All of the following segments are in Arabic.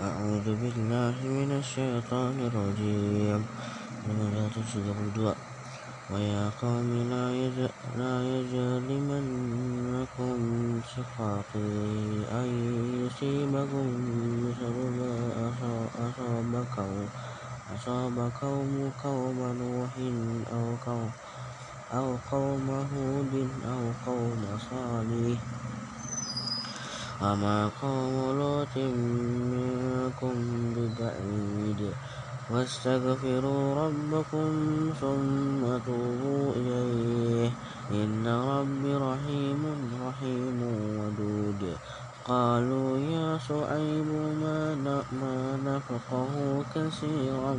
أعوذ بالله من الشيطان الرجيم. ويا قوم لا يجرمنكم شقاقي أن يصيبكم مثل ما أصاب قوم قوم نوح أو قوم هود أو قوم صالح. وما قوم لوط منكم ببعيد واستغفروا ربكم ثم توبوا إليه إن ربي رحيم رحيم ودود قالوا يا شعيب ما نفقه كثيرا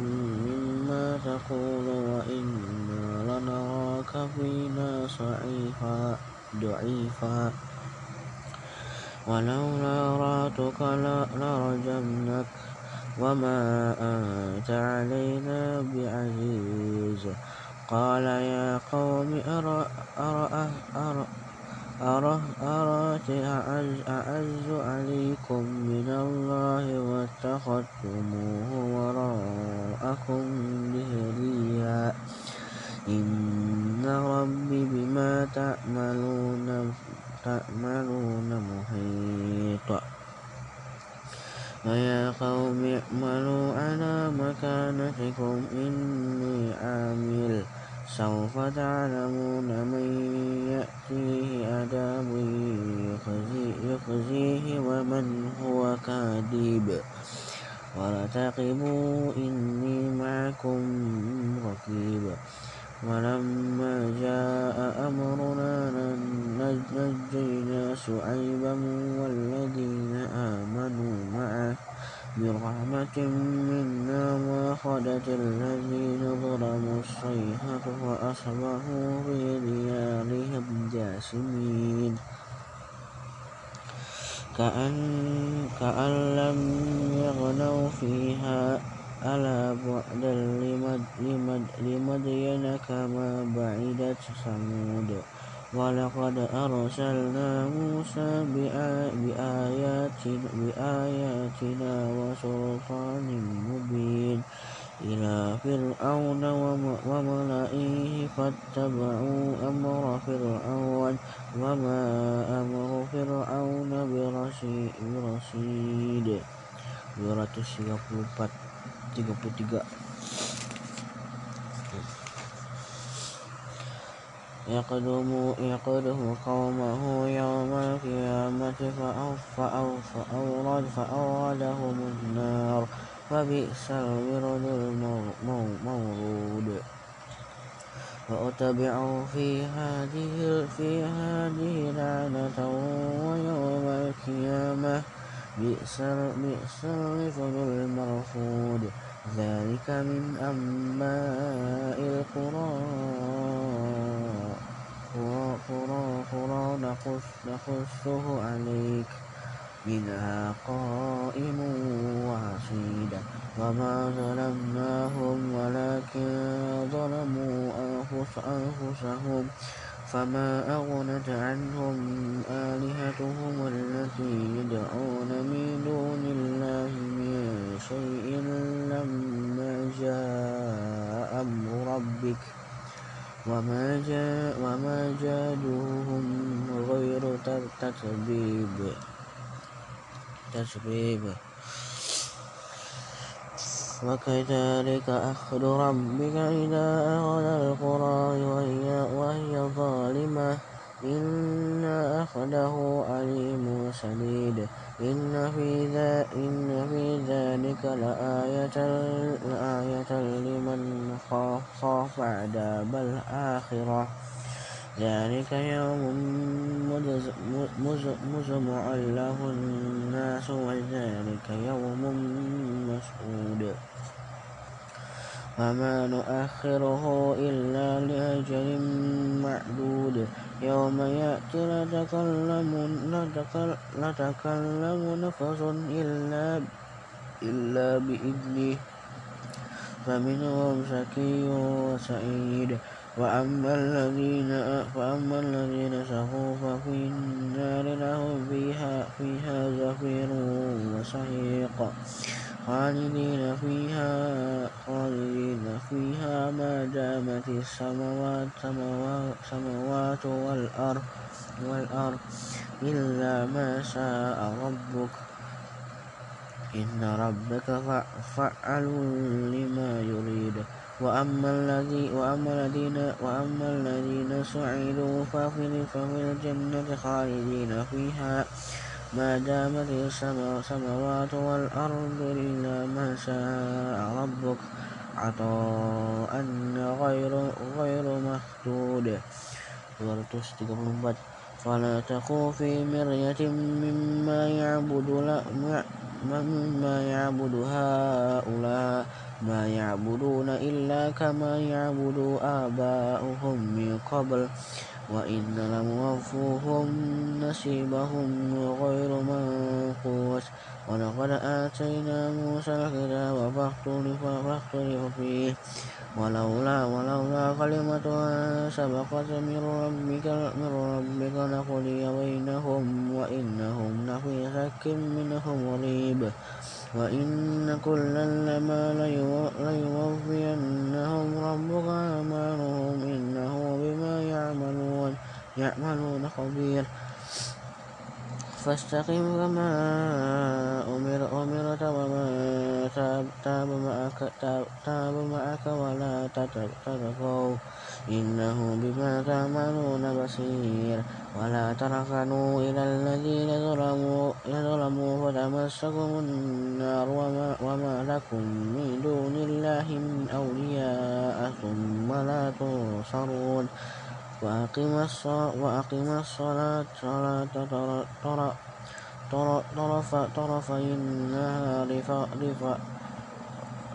مما تقول وإنا لنراك فينا ضعيفا. ولولا راتك لرجمنك وما أنت علينا بعزيز. قال يا قوم أرأت أعز عليكم من الله واتخذتموه وراءكم ظهريا إن ربي بما تعملون تعملون محيط. ويا قوم اعملوا على مكانتكم إني عامل سوف تعلمون من يأتيه عذاب يخزيه ومن هو كاذب. وارتقبوا إني معكم رقيب. ولما شعيبا والذين آمنوا معه برحمة منا وأخذت الذين ظلموا الصيحة فأصبحوا في ديارهم جاثمين. كأن, كأن لم يغنوا فيها ألا بعدا لمدين كما بعدت ثمود. ولقد أرسلنا موسى بآياتنا وسلطان مبين إلى فرعون وملئه فاتبعوا أمر فرعون وما أمر فرعون برشيد. 234 33 يقدم يقدم قومه يوم القيامة فأورد فأوردهم النار فبئس الورد المورود وأتبعوا في هذه في هذه لعنة ويوم القيامة بئس الرفد المرفود ذلك من أنباء القرى نقصه عليك. منها قائم وحصيد وما ظلمناهم ولكن ظلموا أنفسهم. فما أغنت عنهم آلهتهم التي يدعون من دون الله من شيء لما جاء أمر ربك. وما, جاء وما جادوهم غير تتبيب تسبيب وكذلك أخذ ربك إذا أخذ القرى وهي, وهي ظالمة. إن أخذه عليم شديد. إن في, ذا إن في ذلك لآية, لآية لمن خاف عذاب الآخرة. ذلك يوم مجمع له الناس وذلك يوم مسعود. وما نؤخره إلا لأجل معدود يوم يأتي لا تكلم نفس إلا, إلا بإذنه فمنهم شقي وسعيد وأما الذين فأما الذين شقوا ففي النار لهم فيها فيها زفير وسحيق خالدين فيها خالدين فيها. ما دامت السماوات سماوات, سماوات والأرض والأرض إلا ما شاء ربك. إن ربك فعل لما يريد. وأما الذي وأما الذين وأما الذين سعدوا ففي الجنة خالدين فيها. ما دامت السماوات والأرض إلا ما شاء ربك عطاء غير غير مخدود فلا تقو في مرية مما يعبد مما يعبد هؤلاء ما يعبدون إلا كما يعبد آباؤهم من قبل. وإن لموفوهم نصيبهم غير منقوص ولقد آتينا موسى الكتاب فاختلف فيه ولولا ولولا كلمة سبقت من ربك من ربك لقضي بينهم وإنهم لفي شك منه مريب وإن كلا لما ليوفينهم ربك أعمالهم إنه بما يعملون يعملون خبير. فاستقم كما أمر أمرت وما تاب, تاب معك تاب, تاب معك ولا تتقوا إنه بما تعملون بصير. ولا تركنوا إلى الذين ظلموا ظلموا فتمسكم النار وما, وما لكم من دون الله من أولياء ثم لا تنصرون. وأقم الصلاة طرفي النهار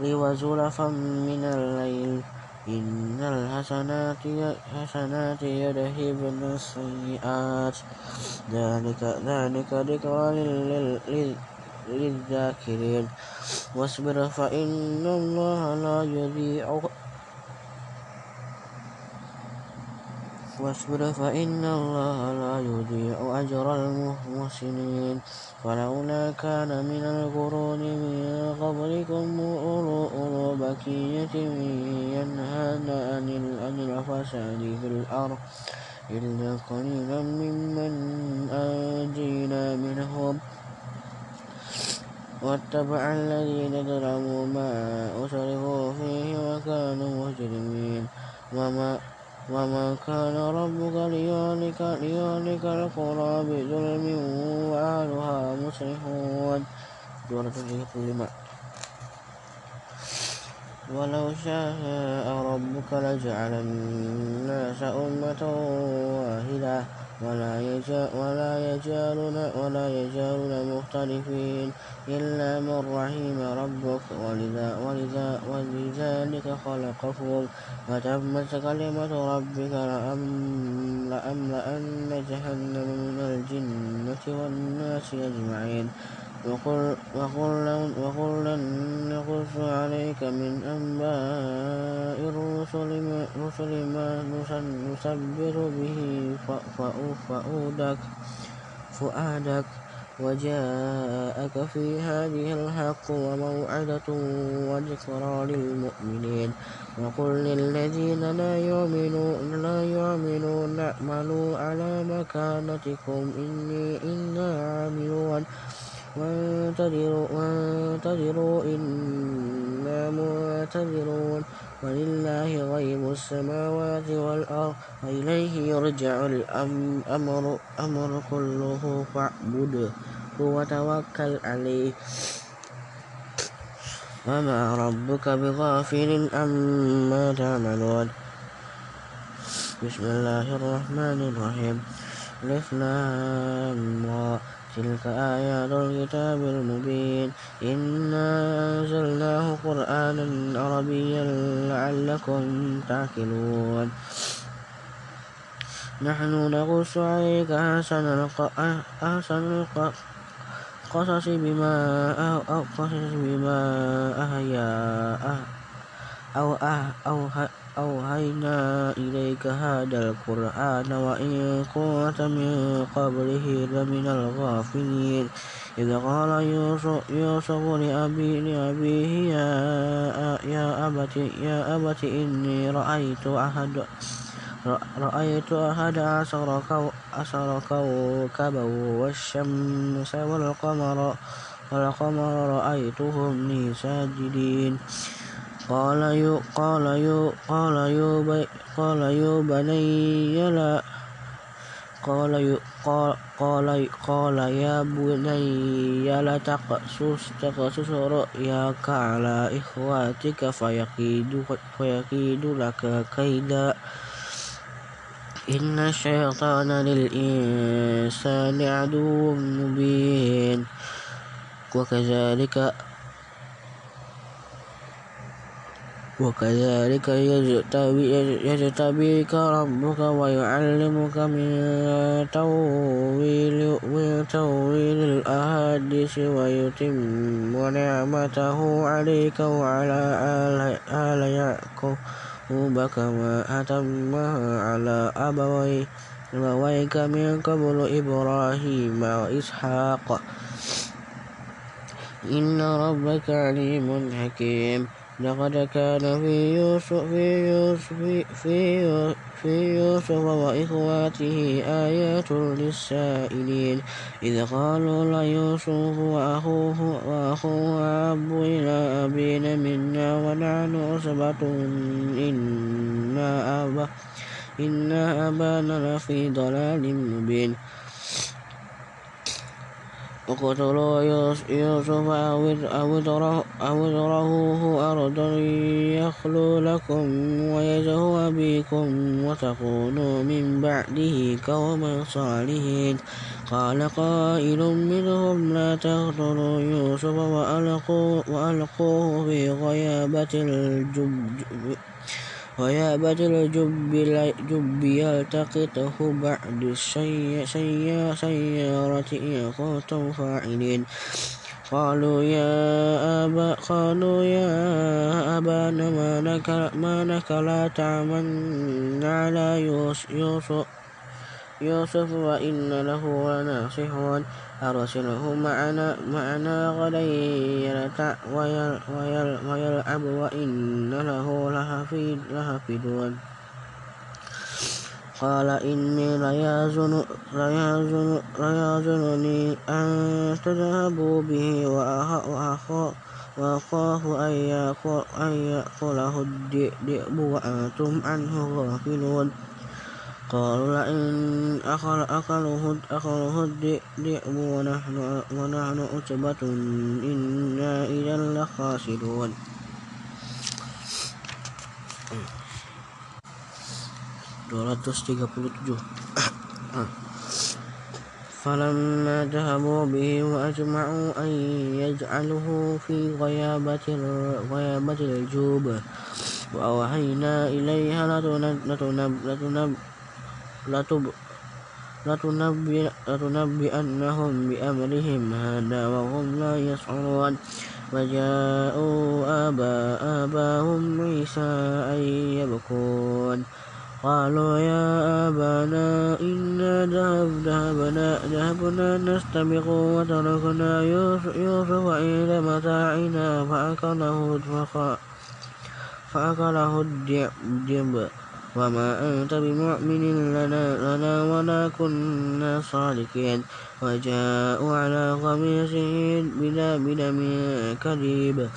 وزلفا من الليل. إن الحسنات يذهبن السيئات. ذلك ذلك ذكرى للذاكرين. واصبر فإن الله لا يضيع واصبر فإن الله لا يضيع أجر المحسنين. فلولا كان من القرون من قبلكم أولو بكية ينهون عن الفساد في الأرض. إلا قليلا ممن أنجينا منهم. واتبع الذين ظلموا ما أسرفوا فيه وكانوا مجرمين. وما وما كان ربك ليهلك ليهلك القرى بظلم وأهلها مصلحون ولو شاء ربك لجعل الناس أمة واحدة ولا يجعلون ولا يجعلون مختلفين إلا من رحم ربك. ولذلك خلقهم وتمت كلمة ربك لأملأن جهنم من الجنة والناس أجمعين. وكلا نقص عليك من أنباء الرسل ما نثبت به فؤادك وجاءك في هذه الحق وموعظة وذكرى للمؤمنين. وقل للذين لا يؤمنون لا يؤمنون اعملوا على مكانتكم إني إنا عاملون. وانتظروا إنا منتظرون. ولله غيب السماوات والأرض وإليه يرجع الأمر أمر كله فاعبده وتوكل عليه. وما ربك بغافل عما تعملون. بسم الله الرحمن الرحيم. ألف تلك آيات الكتاب المبين. إنا أنزلناه قرآنا عربيا لعلكم تعقلون. نحن نقص عليك أحسن القصص بما قصص بما أهيا أو أه أو أوهينا إليك هذا القرآن وإن كنت من قبله لمن الغافلين. إذ قال يوسف, لأبي لأبيه يا, يا أبت يا أبت إني رأيت أحد رأيت أحد عشر كوكبا والشمس والقمر والقمر رأيتهم لي ساجدين. قال يو قال يو قال يو قال يو بني لا قال يو قال قال, يا بني لا تقصص تقصص رؤياك على إخواتك فيكيد فيكيد لك كيدا إن الشيطان للإنسان عدو مبين وكذلك وكذلك يجتبيك ربك ويعلمك من تأويل من تأويل الأحاديث ويتم نعمته عليك وعلى آل يعقوب كما أتمها على أبويك من قبل إبراهيم وإسحاق. إن ربك عليم حكيم. لقد كان في يوسف في يوسف في, في يوسف وإخواته آيات للسائلين. إذ قالوا ليوسف وأخوه وأخوه أحب إلى أبينا منا ونحن عصبة إن أبا إن أبانا لفي ضلال مبين. اقتلوا يوسف أو اطرحوه أرضا يخلو لكم ويزه أبيكم وتكونوا من بعده قوما صالحين. قال قائل منهم لا تقتلوا يوسف وألقوه في غيابة الجب ويابت الجب يلتقطه بعد السيارة إن كنتم فاعلين قالوا يا أبا قالوا يا أبانا ما لك ما لك لا تعملنا على يوسف. يوسف وإن له لناصحون. أرسله معنا معنا غدا يرتع ويلعب وإن له لحفيدون قال إني ليحزن ليحزنني أن تذهبوا به وأخاف أن يأكله الذئب وأنتم عنه غافلون. قالوا لئن أكل أكله أكله الذئب ونحن ونحن عتبة إنا إذا لخاسرون. فلما ذهبوا به وأجمعوا أن يجعله في غيابة غيابة الجوب. وأوحينا إليها لتنب لتنبئنهم بأمرهم هذا وهم لا يشعرون. وجاءوا آباهم عيسى يبكون. قالوا يا أبانا إنا ذهبنا, ذهبنا نستبق وتركنا يوسف عند متاعنا فأكله فأكله الذئب وما أنت بمؤمن لنا, لنا ولا كنا صادقين وجاءوا على قميصه بلا بدم كذيب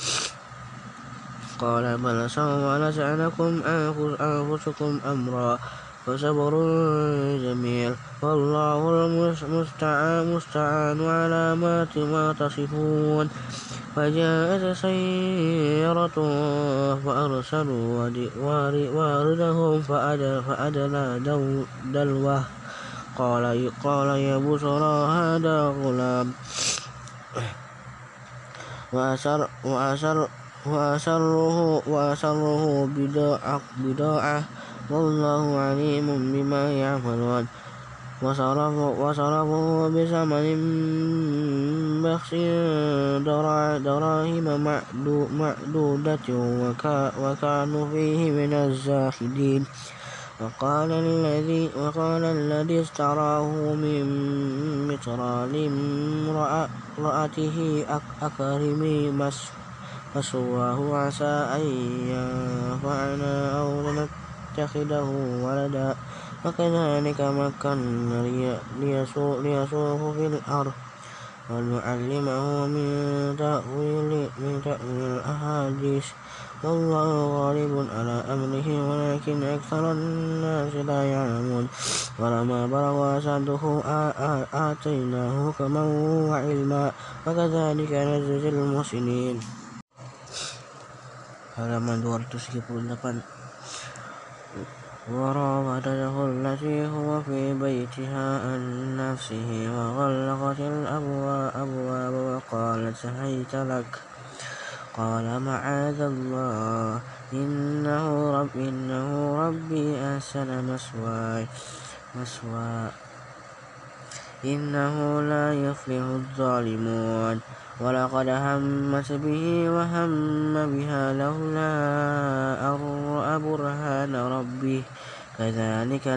قال بل سولت لكم أنفسكم أمرا فصبر جميل والله المستعان على ما تصفون فجاءت سيارة فأرسلوا واردهم فأدلى دلوه. قال قال يا بشرى هذا غلام. وأسر وأسر وأسره وأسره بضاعة والله عليم بما يعملون. وصرفوا بثمن بخس دراهم معدودة وكانوا فيه من الزاهدين وقال الذي وقال الذي اشتراه من مصر لامرأته أكرمي مثواه عسى أن ينفعنا أو نتخذه ولدا. وكذلك مكنا ليسوق في الأرض. ونعلمه من تأويل من تأويل الأحاديث. والله غالب على أمره ولكن أكثر الناس لا يعلمون. ولما بلغ أشده آتيناه حكما وعلما. وكذلك نجزي المحسنين. halaman 238 وراودته التي هو في بيتها عن نفسه وغلقت الأبواب وقالت هيت لك. قال معاذ الله إنه رب إنه ربي أحسن مثواي مثواي إنه لا يفلح الظالمون. ولقد همت به وهم بها لولا أن رأى برهان ربه. كذلك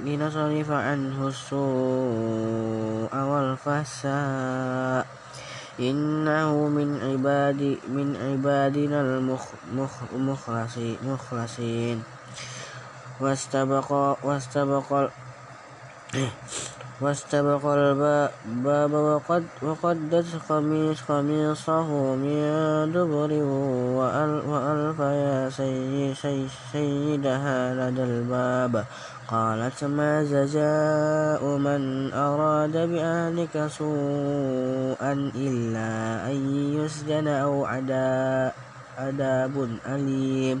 لنصرف عنه السوء والفحشاء إنه من عباد من عبادنا المخلصين واستبق واستبق واستبق الباب وقد وقدت قميص قميصه من دبر وألف يا سيدها لدى الباب. قالت ما جزاء من أراد بأهلك سوءا إلا أن يسجن أو عذاب أليم.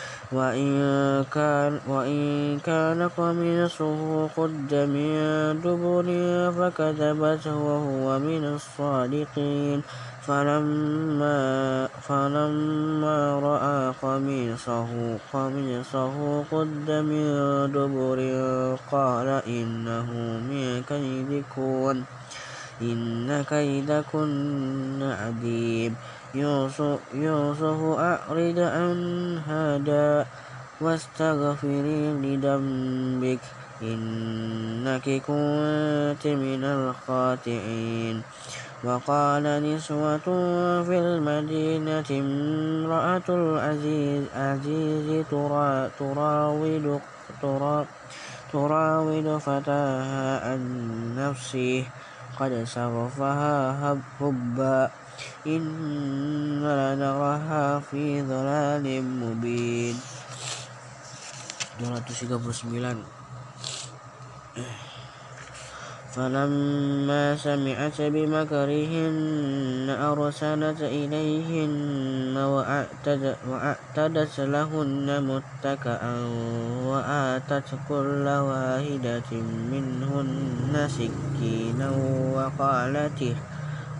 وإن كان, وإن كان قميصه قد من دبر فكذبت وهو من الصادقين. فلما فلما رأى قميصه قميصه قد من دبر قال إنه من كيدكن إن كيدكن عظيم يوسف, يوسف أعرض عن هذا واستغفري لذنبك. إنك كنت من الخاطئين. وقال نسوة في المدينة امرأة العزيز عزيز تراود تراود فتاها عن نفسه. قد شغفها حبا إنا لنراها في ضلال مبين. 239 فلما سمعت بمكرهن أرسلت إليهن وأعتدت لهن متكأ وآتت كل واحدة منهن سكينا وقالت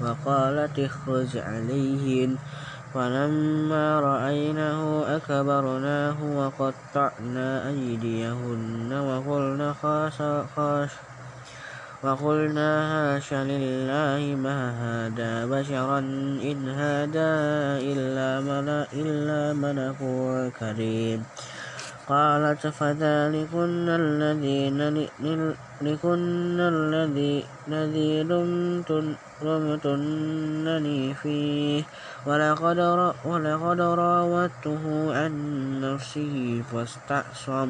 وقالت اخرج عليهن. فلما رأينه أكبرناه وقطعنا أيديهن وقلن خاش خاش وقلنا هاش لله ما هذا بشرا إن هذا إلا ملك إلا ملك كريم قالت فذلكن الذي لكن الذي الذي لمتنني فيه ولقد ولقد راودته عن نفسه فاستعصم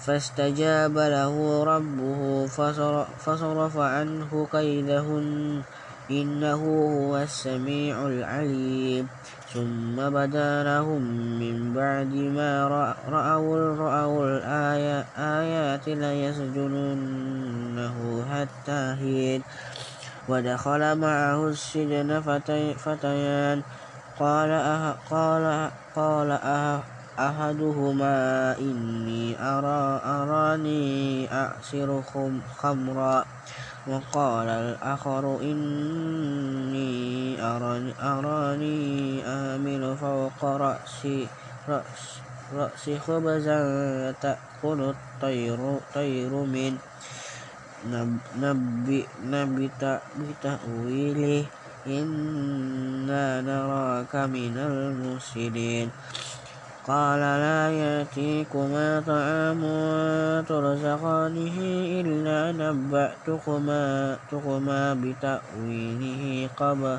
فاستجاب له ربه فصرف عنه كيدهن إنه هو السميع العليم. ثم بدا لهم من بعد ما رأوا, رأوا الآيات ليسجننه حتى حين ودخل معه السجن فتيان. قال أه قال قال أه أحدهما إني أرى أراني أعصر خمرا وقال الآخر إني أراني, آمل فوق رأسي رأس رأسي خبزا تأكل الطير طير من نبئنا بتأويله إنا نراك من المفسدين قال لا يأتيكما طعام ترزقانه إلا نبأتكما تكما بتأويله قبل.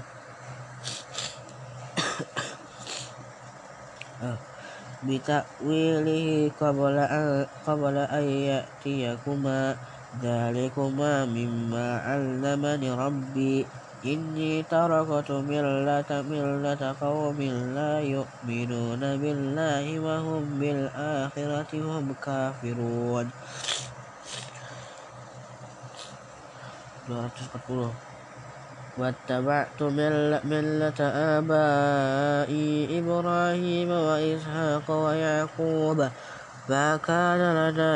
بتأويله قبل أن, قبل أن يأتيكما. ذلكما مما علمني ربي. إني تركت ملة ملة قوم لا يؤمنون بالله وهم بالآخرة هم كافرون. 240 واتبعت ملة آبائي إبراهيم وإسحاق ويعقوب ما كان لنا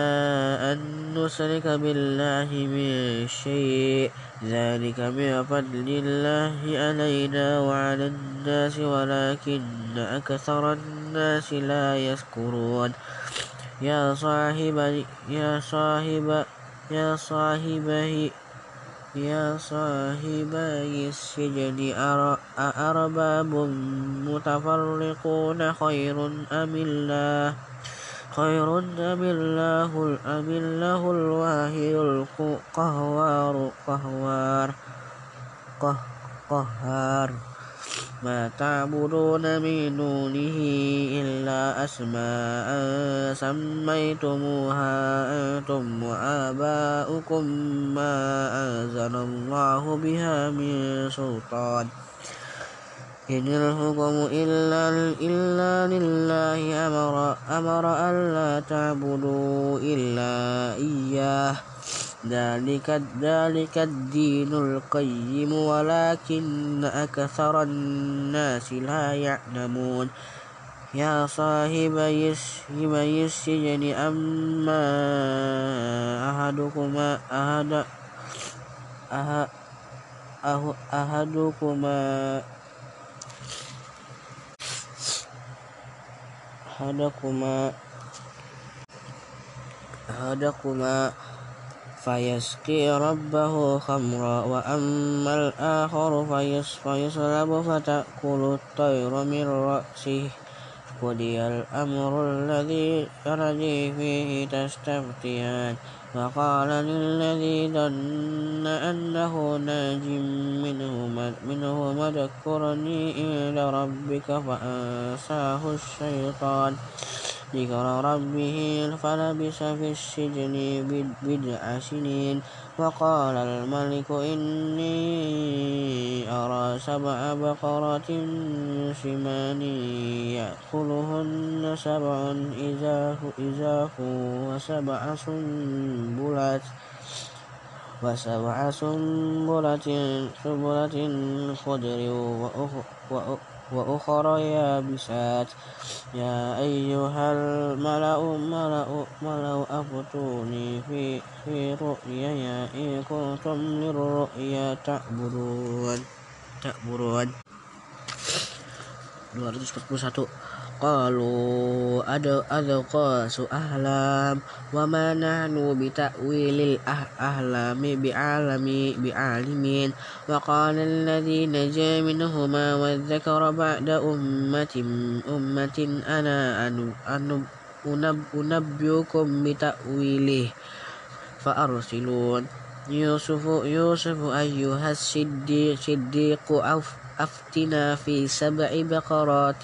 أن نشرك بالله من شيء. ذلك من فضل الله علينا وعلى الناس ولكن أكثر الناس لا يذكرون يا صاحب يا صاحب يا صاحبه يا صاحبي السجن أرباب متفرقون خير أم الله؟ خير أم الله أم الله الواحد القهار قهوار قهار ما تعبدون من دونه إلا أسماء سميتموها أنتم وآباؤكم ما أنزل الله بها من سلطان إن الحكم إلا, إلا لله أمر, أمر ألا تعبدوا إلا إياه. ذلك, ذلك الدين القيم ولكن أكثر الناس لا يعلمون. يا صاحبي السجن أما أحدكما أحد أحدكما أحدكما أحدكما فيسقي ربه خمرا وأما الآخر فيصلب فتأكل الطير من رأسه. قضي الأمر الذي الذي فيه تستفتيان. وقال للذي ظن أنه ناج منهما اذكرني عند ربك فأنساه الشيطان. ذكر ربه فلبث في السجن بضع سنين. وقال الملك إني أرى سبع بقرات سمان يأكلهن سبع إزاف وسبع سنبلات وسبع سنبلة سنبلة خضر وأخرى يابسات يا أيها الملأ ملأ, ملأ أفتوني في, في رؤيا إن كنتم للرؤيا تعبرون تعبرون 241 قالوا أذقاس أحلام وما نحن بتأويل الأحلام بعالم بعالمين وقال الذي نجا منهما والذكر بعد أمة أمة أنا أنبئكم بتأويله فأرسلون. يوسف يوسف أيها الصديق أفتنا في سبع بقرات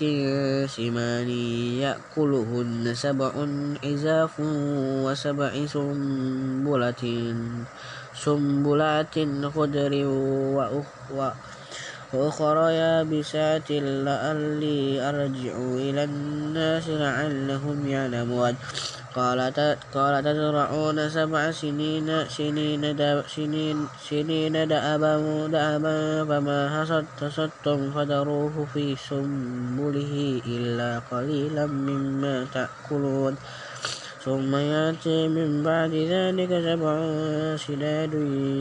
سمان يأكلهن سبع عزاف وسبع سنبلة سنبلات خضر وأخرى يابسات لعلي أرجع إلى الناس لعلهم يعلمون. قال تزرعون سبع سنين سنين دأبا سنين سنين دأبا دأبا فما حصدتم فذروه في سنبله إلا قليلا مما تأكلون. ثم يأتي من بعد ذلك سبع شداد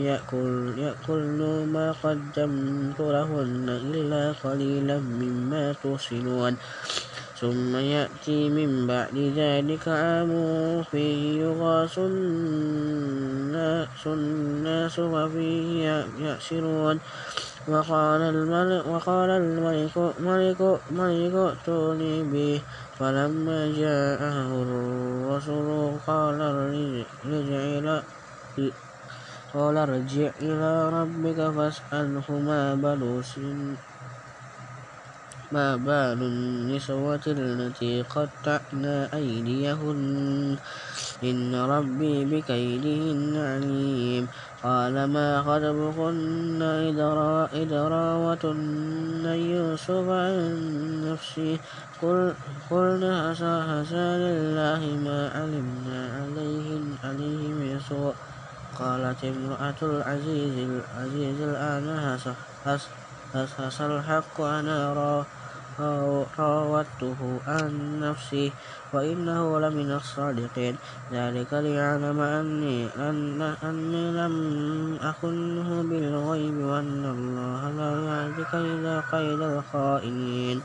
يأكل يأكلن ما قدمت لهن إلا قليلا مما تحصنون ثم يأتي من بعد ذلك عام فيه يغاث الناس وفيه يأسرون. وقال الملك, وقال الملك ملك ملك ائتوني به. فلما جاءه الرسول قال ارجع قال ارجع إلى ربك فاسأله ما بلوس ما بال النسوة التي قطعنا أيديهن؟ إن ربي بكيدهن عليم. قال ما خطبكن إذ راوتن يوسف عن نفسه؟ قلنا حسى لله ما علمنا عليه عليه من سوء قالت امرأة العزيز العزيز الآن حس الحق أنا راودته عن نفسي وإنه لمن الصادقين. ذلك ليعلم أني, أن أني لم أخنه بالغيب وأن الله لا يهدي كيد الخائنين.